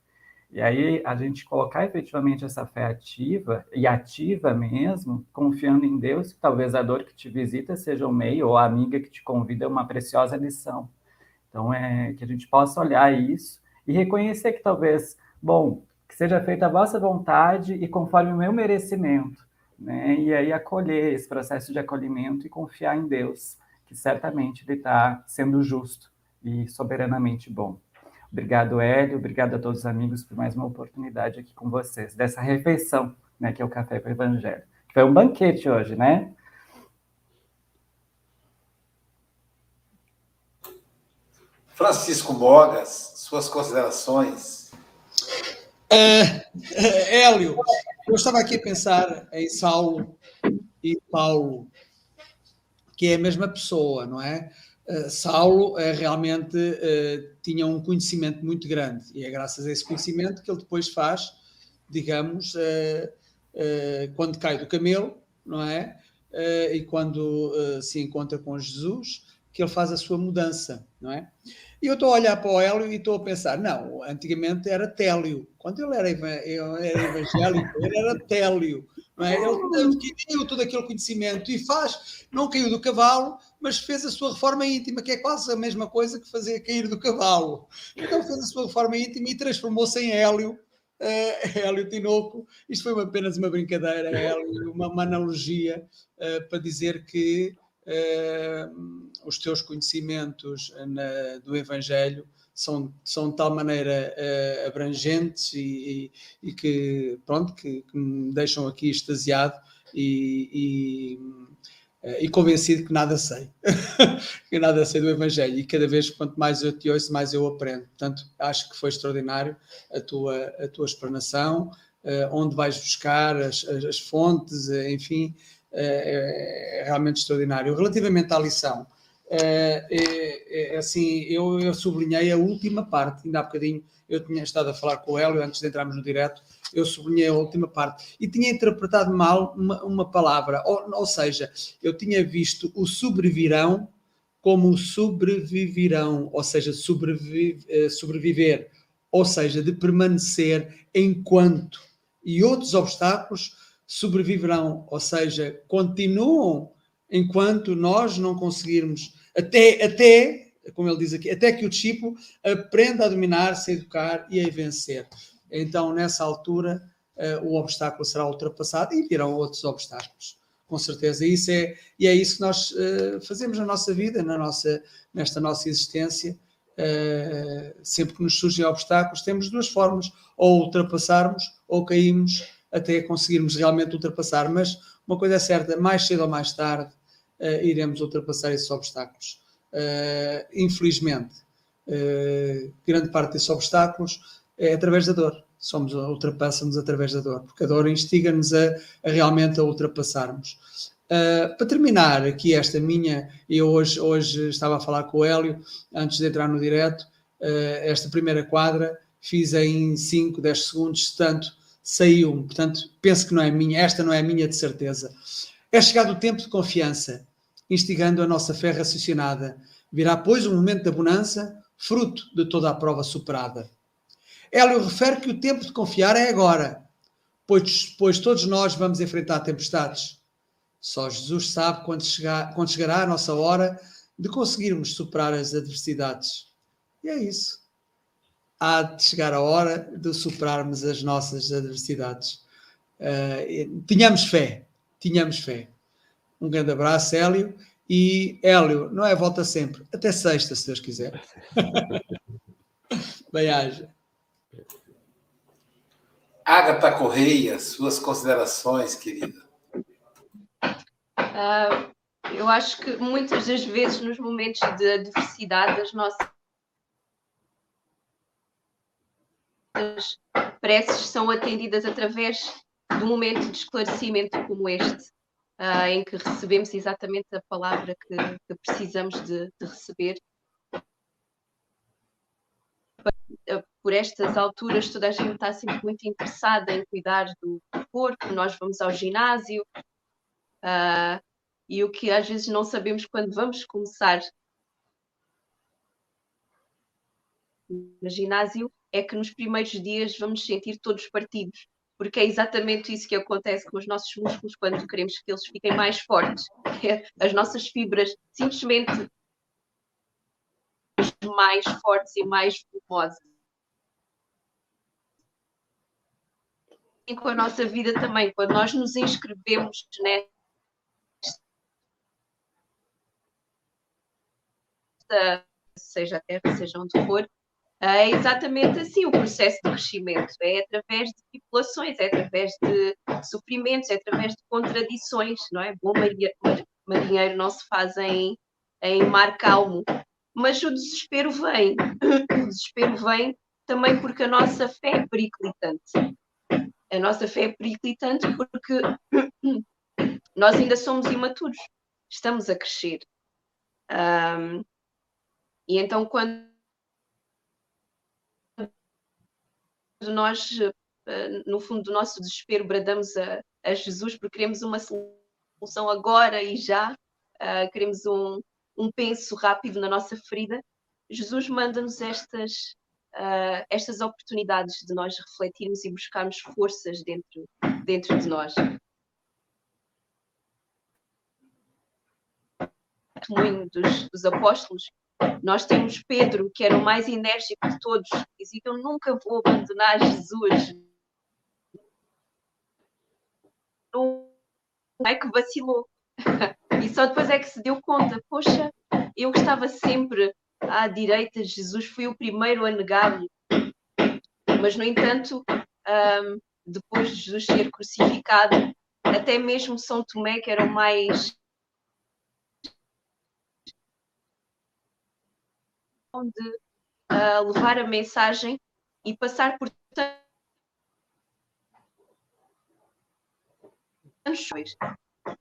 S7: E aí a gente colocar efetivamente essa fé ativa e ativa mesmo, confiando em Deus, que talvez a dor que te visita seja o meio, ou a amiga que te convida é uma preciosa lição. Então é que a gente possa olhar isso e reconhecer que talvez, bom, que seja feita a vossa vontade e conforme o meu merecimento né? E aí acolher esse processo de acolhimento e confiar em Deus, que certamente Ele está sendo justo e soberanamente bom. Obrigado, Hélio, obrigado a todos os amigos por mais uma oportunidade aqui com vocês, dessa refeição, né, que é o Café com o Evangelho. Foi um banquete hoje, né?
S3: Francisco Mogas, suas considerações.
S5: É, é, Hélio, eu estava aqui a pensar em Saulo e Paulo, que é a mesma pessoa, não é? Uh, Saulo uh, realmente uh, tinha um conhecimento muito grande e é graças a esse conhecimento que ele depois faz, digamos, quando cai do camelo, não é? e quando se encontra com Jesus, que ele faz a sua mudança, não é? E eu estou a olhar para o Hélio e estou a pensar, não, antigamente era Télio. Quando ele era, era evangélico, ele era Télio. É? Ele adquiriu todo aquele conhecimento e faz, não caiu do cavalo, mas fez a sua reforma íntima, que é quase a mesma coisa que fazer cair do cavalo. Então fez a sua reforma íntima e transformou-se em Hélio, uh, Hélio Tinoco. Isto foi apenas uma brincadeira, Hélio, uma, uma analogia uh, para dizer que os teus conhecimentos na, do Evangelho são, são de tal maneira uh, abrangentes e, e, e, que, pronto, que, que, me deixam aqui extasiado e, e, e convencido que nada sei, que nada sei do Evangelho e cada vez quanto mais eu te ouço, mais eu aprendo. Portanto, acho que foi extraordinário a tua, a tua explanação, uh, onde vais buscar as, as, as fontes, enfim, é, é, realmente extraordinário. Relativamente à lição, é, é, é, assim, eu, eu sublinhei a última parte, ainda há bocadinho eu tinha estado a falar com o Hélio antes de entrarmos no direto, eu sublinhei a última parte e tinha interpretado mal uma, uma palavra, ou, ou, seja, eu tinha visto o sobrevirão como sobreviverão, ou seja, sobrevi, sobreviver, ou seja, de permanecer enquanto e outros obstáculos sobreviverão, ou seja, continuam enquanto nós não conseguirmos, até, até, como ele diz aqui, até que o discípulo aprenda a dominar, se educar e a vencer. Então, nessa altura, uh, o obstáculo será ultrapassado e virão outros obstáculos, com certeza. Isso é, e é isso que nós uh, fazemos na nossa vida, na nossa, nesta nossa existência. Uh, sempre que nos surgem obstáculos, temos duas formas: ou ultrapassarmos ou caímos até conseguirmos realmente ultrapassar. Mas uma coisa é certa: mais cedo ou mais tarde uh, iremos ultrapassar esses obstáculos. Uh, infelizmente, grande parte desses obstáculos é através da dor somos ultrapassa-nos através da dor, porque a dor instiga-nos a, a, realmente a ultrapassarmos. Uh, para terminar aqui esta minha, eu hoje, hoje estava a falar com o Hélio, antes de entrar no direto, uh, esta primeira quadra fiz em 5, 10 segundos, tanto saiu, portanto penso que não é minha, esta não é minha de certeza. É chegado o tempo de confiança, instigando a nossa fé raciocinada. Virá, pois, o momento da bonança, fruto de toda a prova superada. Hélio refere que o tempo de confiar é agora, pois, pois todos nós vamos enfrentar tempestades. Só Jesus sabe quando, chegar, quando chegará a nossa hora de conseguirmos superar as adversidades. E é isso. Há de chegar a hora de superarmos as nossas adversidades. Uh, tínhamos fé, tínhamos fé. Um grande abraço, Hélio. E Hélio, não é volta sempre, até sexta, se Deus quiser. Bem-aja.
S3: Agatha Correia, suas considerações, querida.
S4: Uh, eu acho que muitas das vezes, nos momentos de adversidade, as nossas preces são atendidas através de um momento de esclarecimento como este, uh, em que recebemos exatamente a palavra que, que precisamos de, de receber. Por estas alturas toda a gente está sempre muito interessada em cuidar do corpo, nós vamos ao ginásio uh, e o que às vezes não sabemos quando vamos começar. No ginásio é que nos primeiros dias vamos sentir todos partidos, porque é exatamente isso que acontece com os nossos músculos quando queremos que eles fiquem mais fortes. As nossas fibras simplesmente mais fortes e mais volumosas. com a nossa vida também. Quando nós nos inscrevemos nesta seja a terra, seja onde for, é exatamente assim o processo de crescimento. É através de tripulações, é através de sofrimentos, é através de contradições, não é? Bom marinheiro não se faz em, em mar calmo. Mas o desespero vem. O desespero vem também porque a nossa fé é periclitante a nossa fé é periclitante porque nós ainda somos imaturos, estamos a crescer. Um, e então, quando nós, eh, no fundo do nosso desespero, bradamos a, a Jesus porque queremos uma solução agora e já, uh, queremos um, um penso rápido na nossa ferida, Jesus manda-nos estas uh, estas oportunidades de nós refletirmos e buscarmos forças dentro, dentro de nós. Testemunho dos, dos apóstolos, nós temos Pedro, que era o mais enérgico de todos, que diz: Eu nunca vou abandonar Jesus. Não é que vacilou. E só depois é que se deu conta: Poxa, eu estava sempre à direita, Jesus foi o primeiro a negar-lhe. Mas, no entanto, depois de Jesus ser crucificado, até mesmo São Tomé, que era o mais. De uh, levar a mensagem e passar por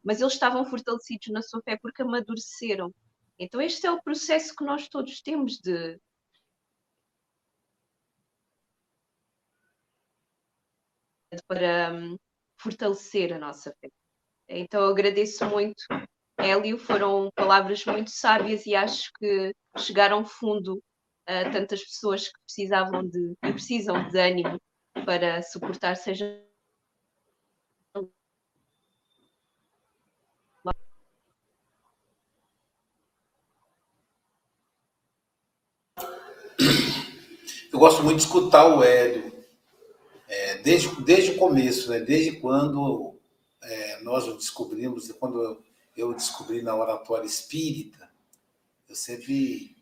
S4: mas eles estavam fortalecidos na sua fé porque amadureceram então, este é o processo que nós todos temos de. para um, fortalecer a nossa fé. Então, eu agradeço muito, Hélio, foram palavras muito sábias e acho que chegaram fundo a tantas pessoas que precisavam de e precisam de ânimo para suportar, seja
S3: Eu gosto muito de escutar o Hélio. é, desde, desde o começo, né? desde quando é, nós o descobrimos, quando eu, descobri na oratória espírita, eu sempre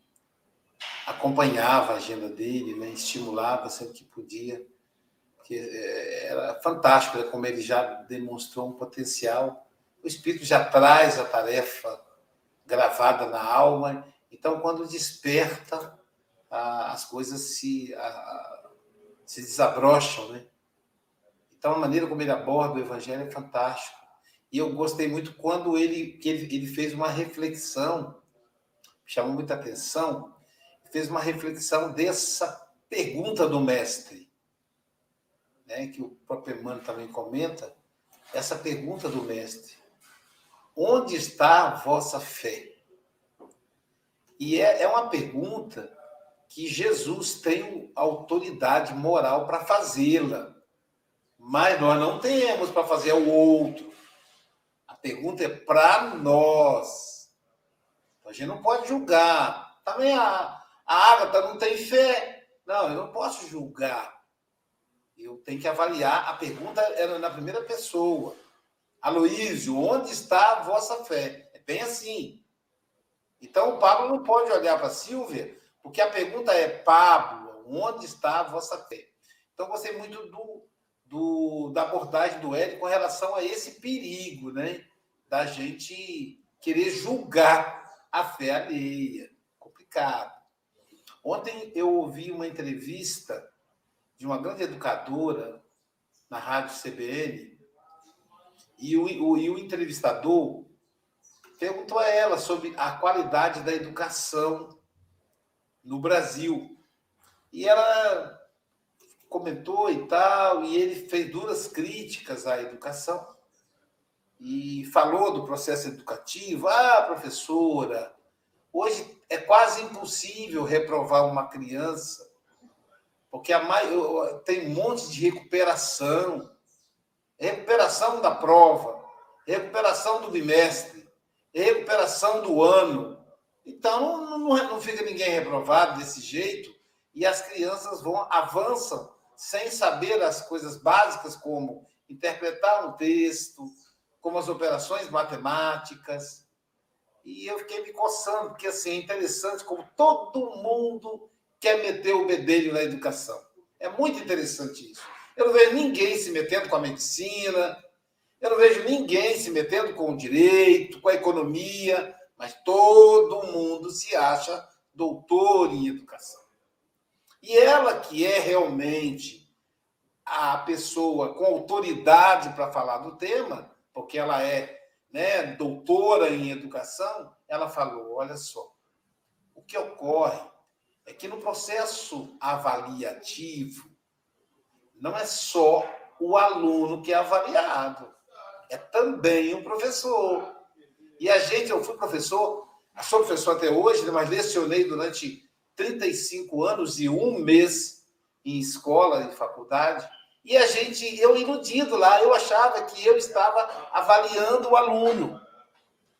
S3: acompanhava a agenda dele, né? estimulava sempre que podia, é, era fantástico né? como ele já demonstrou um potencial. O espírito já traz a tarefa gravada na alma, então quando desperta, as coisas se, se desabrocham, né? Então a maneira como ele aborda o evangelho é fantástico. E eu gostei muito quando ele, que ele, ele fez uma reflexão, chamou muita atenção, fez uma reflexão dessa pergunta do mestre, né, que o próprio Emmanuel também comenta, essa pergunta do mestre: onde está a vossa fé? E é, é uma pergunta que Jesus tem autoridade moral para fazê-la, mas nós não temos para fazer ao outro. Pergunta é para nós. A gente não pode julgar. Também a, a Ágata não tem fé. Não, eu não posso julgar. Eu tenho que avaliar. A pergunta era na primeira pessoa. Aloísio, onde está a vossa fé? É bem assim. Então o Pablo não pode olhar para Silvia, porque a pergunta é: Pablo, onde está a vossa fé? Então gostei muito do, do, da abordagem do Hélio com relação a esse perigo, né? Da gente querer julgar a fé alheia. Complicado. Ontem eu ouvi uma entrevista de uma grande educadora na rádio CBN e o, o, e o entrevistador perguntou a ela sobre a qualidade da educação no Brasil. E ela comentou e tal, e ele fez duras críticas à educação e falou do processo educativo. Ah, professora, hoje é quase impossível reprovar uma criança, porque a mai... tem um monte de recuperação recuperação da prova, recuperação do bimestre, recuperação do ano. Então, não, não fica ninguém reprovado desse jeito e as crianças vão avançam sem saber as coisas básicas como interpretar um texto, como as operações matemáticas. E eu fiquei me coçando, porque assim, é interessante como todo mundo quer meter o bedelho na educação. É muito interessante isso. Eu não vejo ninguém se metendo com a medicina, eu não vejo ninguém se metendo com o direito, com a economia, mas todo mundo se acha doutor em educação. E ela que é realmente a pessoa com autoridade para falar do tema, porque ela é né, doutora em educação, ela falou: olha só, o que ocorre é que no processo avaliativo não é só o aluno que é avaliado, é também o professor. E a gente, eu fui professor, sou professor até hoje, né, mas lecionei durante 35 anos e um mês em escola, em faculdade. E a gente, eu iludido lá, eu achava que eu estava avaliando o aluno.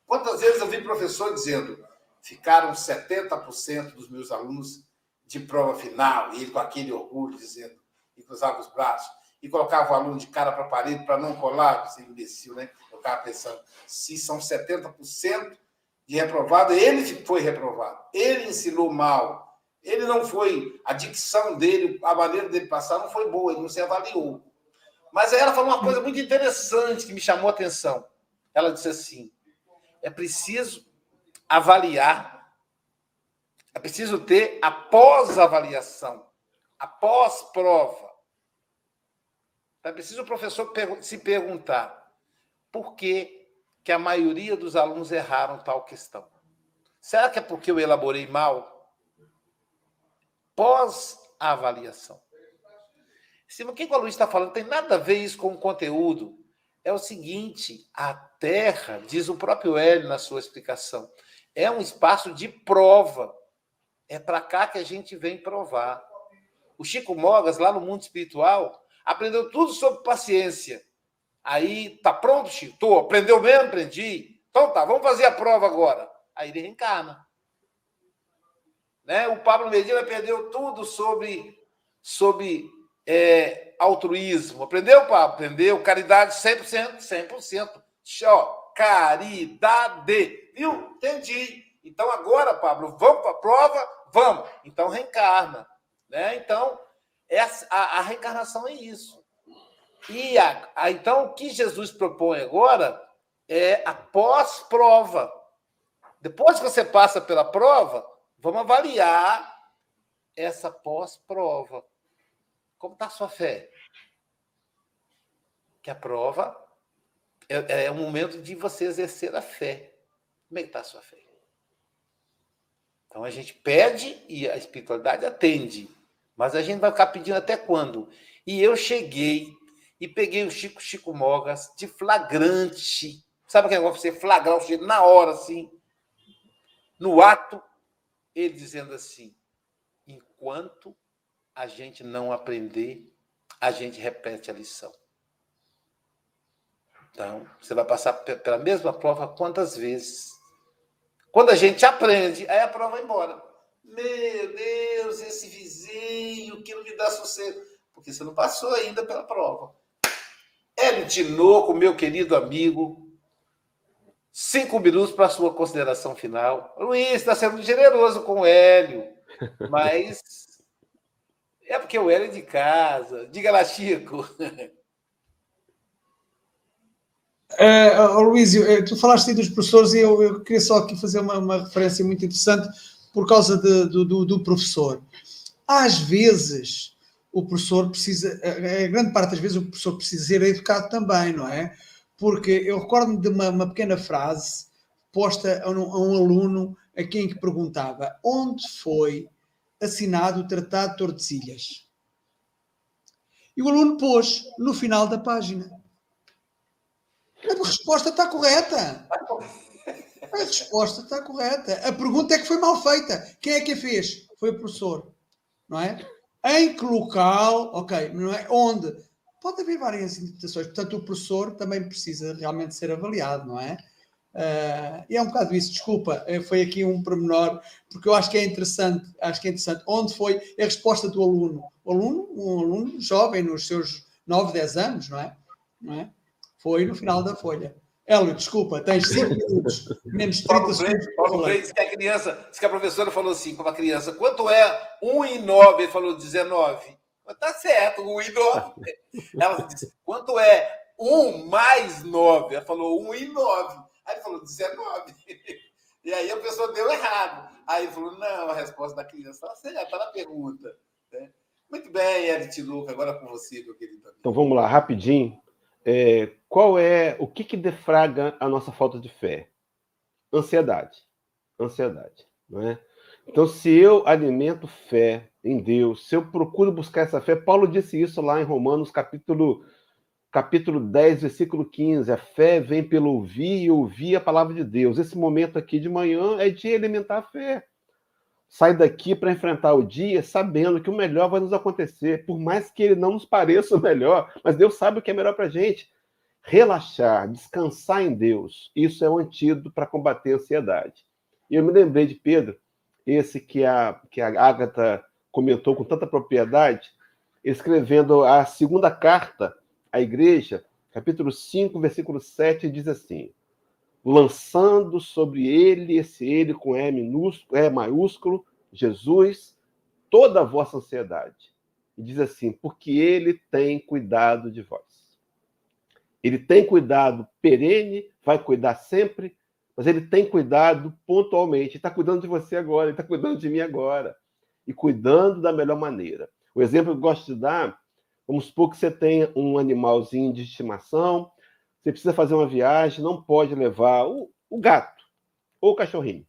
S3: Quantas vezes eu vi professor dizendo, ficaram 70% dos meus alunos de prova final, e ele com aquele orgulho dizendo, e cruzava os braços, e colocava o aluno de cara para a parede para não colar, você imbecil, né? Eu pensando, se são 70% de reprovado, ele foi reprovado, ele ensinou mal, ele não foi, a dicção dele, a maneira dele passar não foi boa, ele não se avaliou. Mas aí ela falou uma coisa muito interessante que me chamou a atenção. Ela disse assim: é preciso avaliar, é preciso ter a pós-avaliação, a pós-prova. É preciso o professor se perguntar por que, que a maioria dos alunos erraram tal questão. Será que é porque eu elaborei mal? Pós-avaliação. O que o aluno está falando tem nada a ver isso com o conteúdo. É o seguinte: a Terra, diz o próprio Hélio na sua explicação, é um espaço de prova. É para cá que a gente vem provar. O Chico Mogas, lá no mundo espiritual, aprendeu tudo sobre paciência. Aí, tá pronto, Chico? Tô. Aprendeu mesmo? Aprendi. Então tá, vamos fazer a prova agora. Aí ele reencarna. Né? O Pablo Medina perdeu tudo sobre, sobre é, altruísmo. Aprendeu, Pablo? Aprendeu. Caridade 100%, 100%. Ó, caridade. Viu? Entendi. Então agora, Pablo, vamos para a prova? Vamos. Então reencarna. Né? Então, essa, a, a reencarnação é isso. E a, a, então o que Jesus propõe agora é a pós-prova. Depois que você passa pela prova, vamos avaliar essa pós-prova. Como está a sua fé? Que a prova é, é o momento de você exercer a fé. Como é está a sua fé? Então a gente pede e a espiritualidade atende. Mas a gente vai ficar pedindo até quando? E eu cheguei e peguei o Chico Chico Mogas de flagrante. Sabe aquele negócio de você flagrar o na hora, assim? No ato, ele dizendo assim: enquanto a gente não aprender, a gente repete a lição. Então, você vai passar pela mesma prova quantas vezes? Quando a gente aprende, aí a prova vai embora. Meu Deus, esse vizinho que não me dá sossego. Porque você não passou ainda pela prova. Hélio Tinoco, meu querido amigo, cinco minutos para a sua consideração final. Luiz, está sendo generoso com o Hélio, mas é porque o Hélio é de casa. Diga lá, Chico.
S5: É, Luís, tu falaste aí dos professores e eu, eu queria só aqui fazer uma, uma referência muito interessante por causa de, do, do, do, professor. Às vezes, o professor precisa, a, a grande parte das vezes, o professor precisa ser educado também, não é? Porque eu recordo-me de uma, uma, pequena frase posta a um, a um aluno a quem que perguntava onde foi assinado o Tratado de Tordesilhas. E o aluno pôs no final da página. A resposta está correta. A resposta está correta. A pergunta é que foi mal feita. Quem é que a fez? Foi o professor. Não é? Em que local? Ok, não é? Onde? Pode haver várias interpretações. Portanto, o professor também precisa realmente ser avaliado, não é? Uh, e é um bocado isso, desculpa, eh, foi aqui um pormenor, porque eu acho que é interessante, acho que é interessante. Onde foi a resposta do aluno? O aluno, um aluno jovem, nos seus 9, 10 anos, não é? Não é? Foi no final da folha. Hélio, desculpa, tens 5 minutos, menos 30 Paulo segundos.
S3: Paulo Freire disse que a criança, disse que a professora falou assim para a criança, quanto é 1 e 9? Ele falou 19. Mas tá certo, 1 e 9. Ela disse, quanto é 1 mais 9? Ela falou 1 e 9. Aí falou 19. E aí a pessoa deu errado. Aí falou: não, a resposta da criança está certa, está na pergunta. Né? Muito bem, Edith Luca, agora com você, meu querido.
S8: Então vamos lá, rapidinho. É, qual é o que, que defraga a nossa falta de fé? Ansiedade. Ansiedade. Não é? Então, se eu alimento fé em Deus, se eu procuro buscar essa fé, Paulo disse isso lá em Romanos, capítulo capítulo 10, versículo 15. A fé vem pelo ouvir e ouvir a palavra de Deus. Esse momento aqui de manhã é de alimentar a fé. Sai daqui para enfrentar o dia sabendo que o melhor vai nos acontecer, por mais que ele não nos pareça o melhor, mas Deus sabe o que é melhor para a gente. Relaxar, descansar em Deus, isso é um antídoto para combater a ansiedade. E eu me lembrei de Pedro, esse que a, que a Agatha comentou com tanta propriedade, escrevendo a segunda carta a igreja, capítulo 5, versículo 7, diz assim: lançando sobre ele, esse ele com E minúsculo, E maiúsculo, Jesus, toda a vossa ansiedade. E diz assim: porque ele tem cuidado de vós. Ele tem cuidado perene, vai cuidar sempre, mas ele tem cuidado pontualmente. Está cuidando de você agora, está cuidando de mim agora. E cuidando da melhor maneira. O exemplo que eu gosto de dar Vamos supor que você tenha um animalzinho de estimação, você precisa fazer uma viagem, não pode levar o, o gato ou o cachorrinho.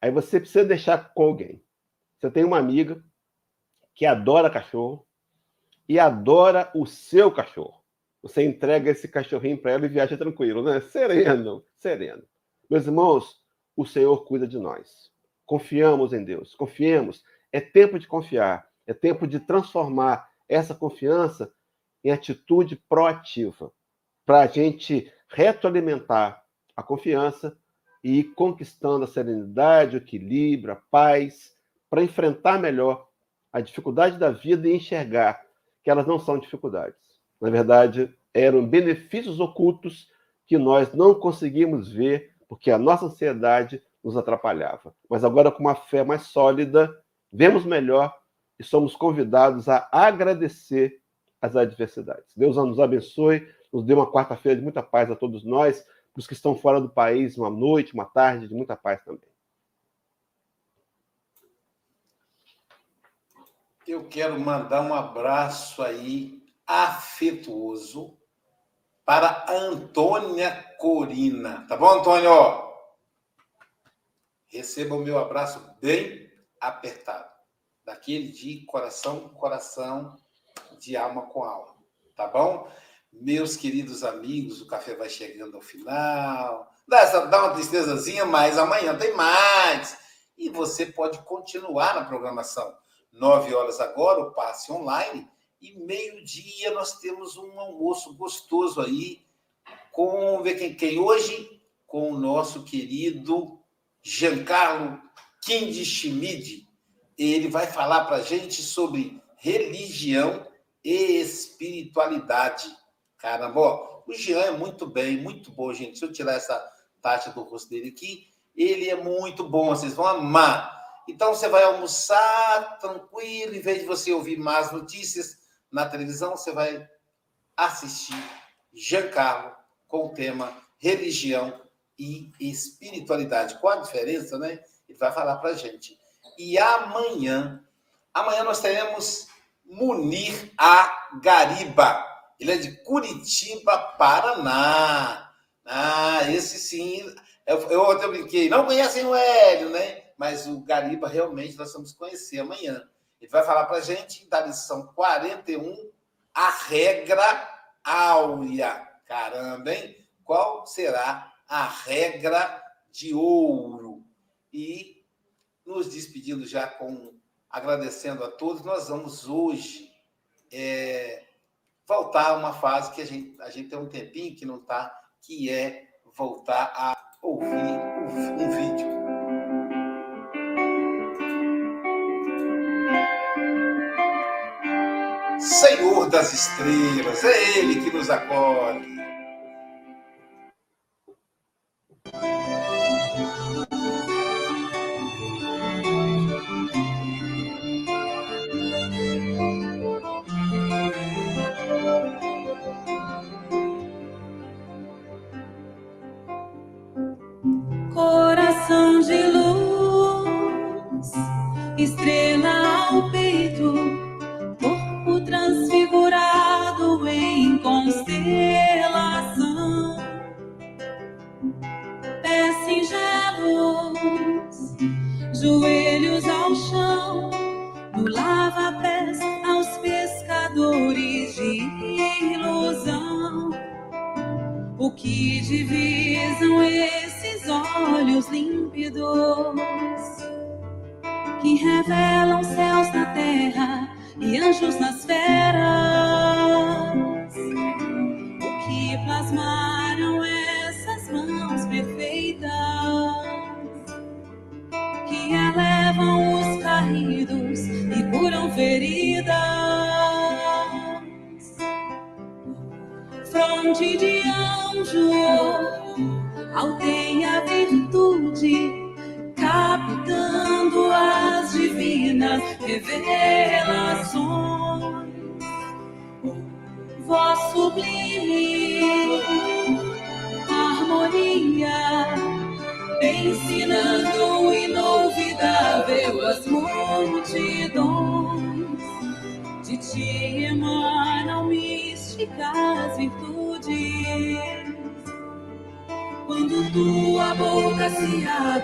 S8: Aí você precisa deixar com alguém. Você tem uma amiga que adora cachorro e adora o seu cachorro. Você entrega esse cachorrinho para ela e viaja tranquilo, né? Sereno, sereno. Meus irmãos, o Senhor cuida de nós. Confiamos em Deus, confiemos. É tempo de confiar, é tempo de transformar essa confiança em atitude proativa, para a gente retroalimentar a confiança e ir conquistando a serenidade, o equilíbrio, a paz, para enfrentar melhor a dificuldade da vida e enxergar que elas não são dificuldades. Na verdade, eram benefícios ocultos que nós não conseguimos ver porque a nossa ansiedade nos atrapalhava. Mas agora, com uma fé mais sólida, vemos melhor e somos convidados a agradecer as adversidades. Deus nos abençoe, nos dê uma quarta-feira de muita paz a todos nós, para os que estão fora do país, uma noite, uma tarde de muita paz também.
S3: Eu quero mandar um abraço aí afetuoso para Antônia Corina. Tá bom, Antônio? Receba o meu abraço bem apertado. Daquele de coração com coração, de alma com alma. Tá bom? Meus queridos amigos, o café vai chegando ao final. Dá, dá uma tristezazinha, mas amanhã tem mais. E você pode continuar na programação. Nove horas agora, o passe online e meio-dia nós temos um almoço gostoso aí com ver quem, quem hoje com o nosso querido Giancarlo Schmid. Ele vai falar para a gente sobre religião e espiritualidade. Caramba, o Jean é muito bem, muito bom, gente. Se eu tirar essa taxa do rosto dele aqui, ele é muito bom, vocês vão amar. Então você vai almoçar tranquilo, em vez de você ouvir más notícias, na televisão, você vai assistir Giancarlo com o tema religião e espiritualidade. Qual a diferença, né? Ele vai falar para gente. E amanhã, amanhã nós teremos Munir A. Gariba. Ele é de Curitiba, Paraná. Ah, esse sim. Eu, eu até brinquei, não conhecem o Hélio, né? Mas o Gariba realmente nós vamos conhecer amanhã. Ele vai falar para a gente da lição 41, a regra áurea. Caramba, hein? Qual será a regra de ouro? E nos despedindo já com agradecendo a todos, nós vamos hoje é, voltar a uma fase que a gente, a gente tem um tempinho que não está, que é voltar a ouvir um vídeo. Senhor das estrelas, é Ele que nos acolhe.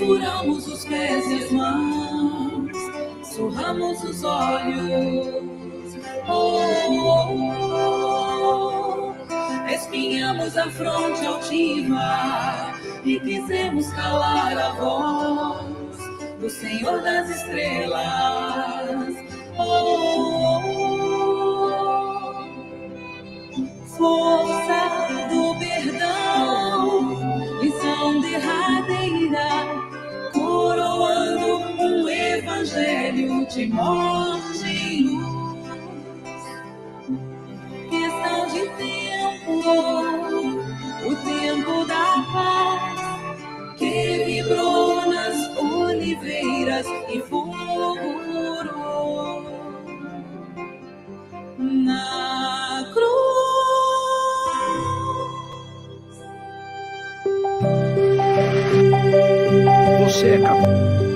S9: perfuramos os pés as mãos, surramos os olhos. Oh, oh, oh. Espinhamos a fronte altiva e quisemos calar a voz do Senhor das estrelas. Oh, força do perdão, missão derradeira, evangelho de morte e luz. Questão de tempo, o tempo da paz que vibrou nas oliveiras e fulgurou na cruz.
S10: Você é capaz.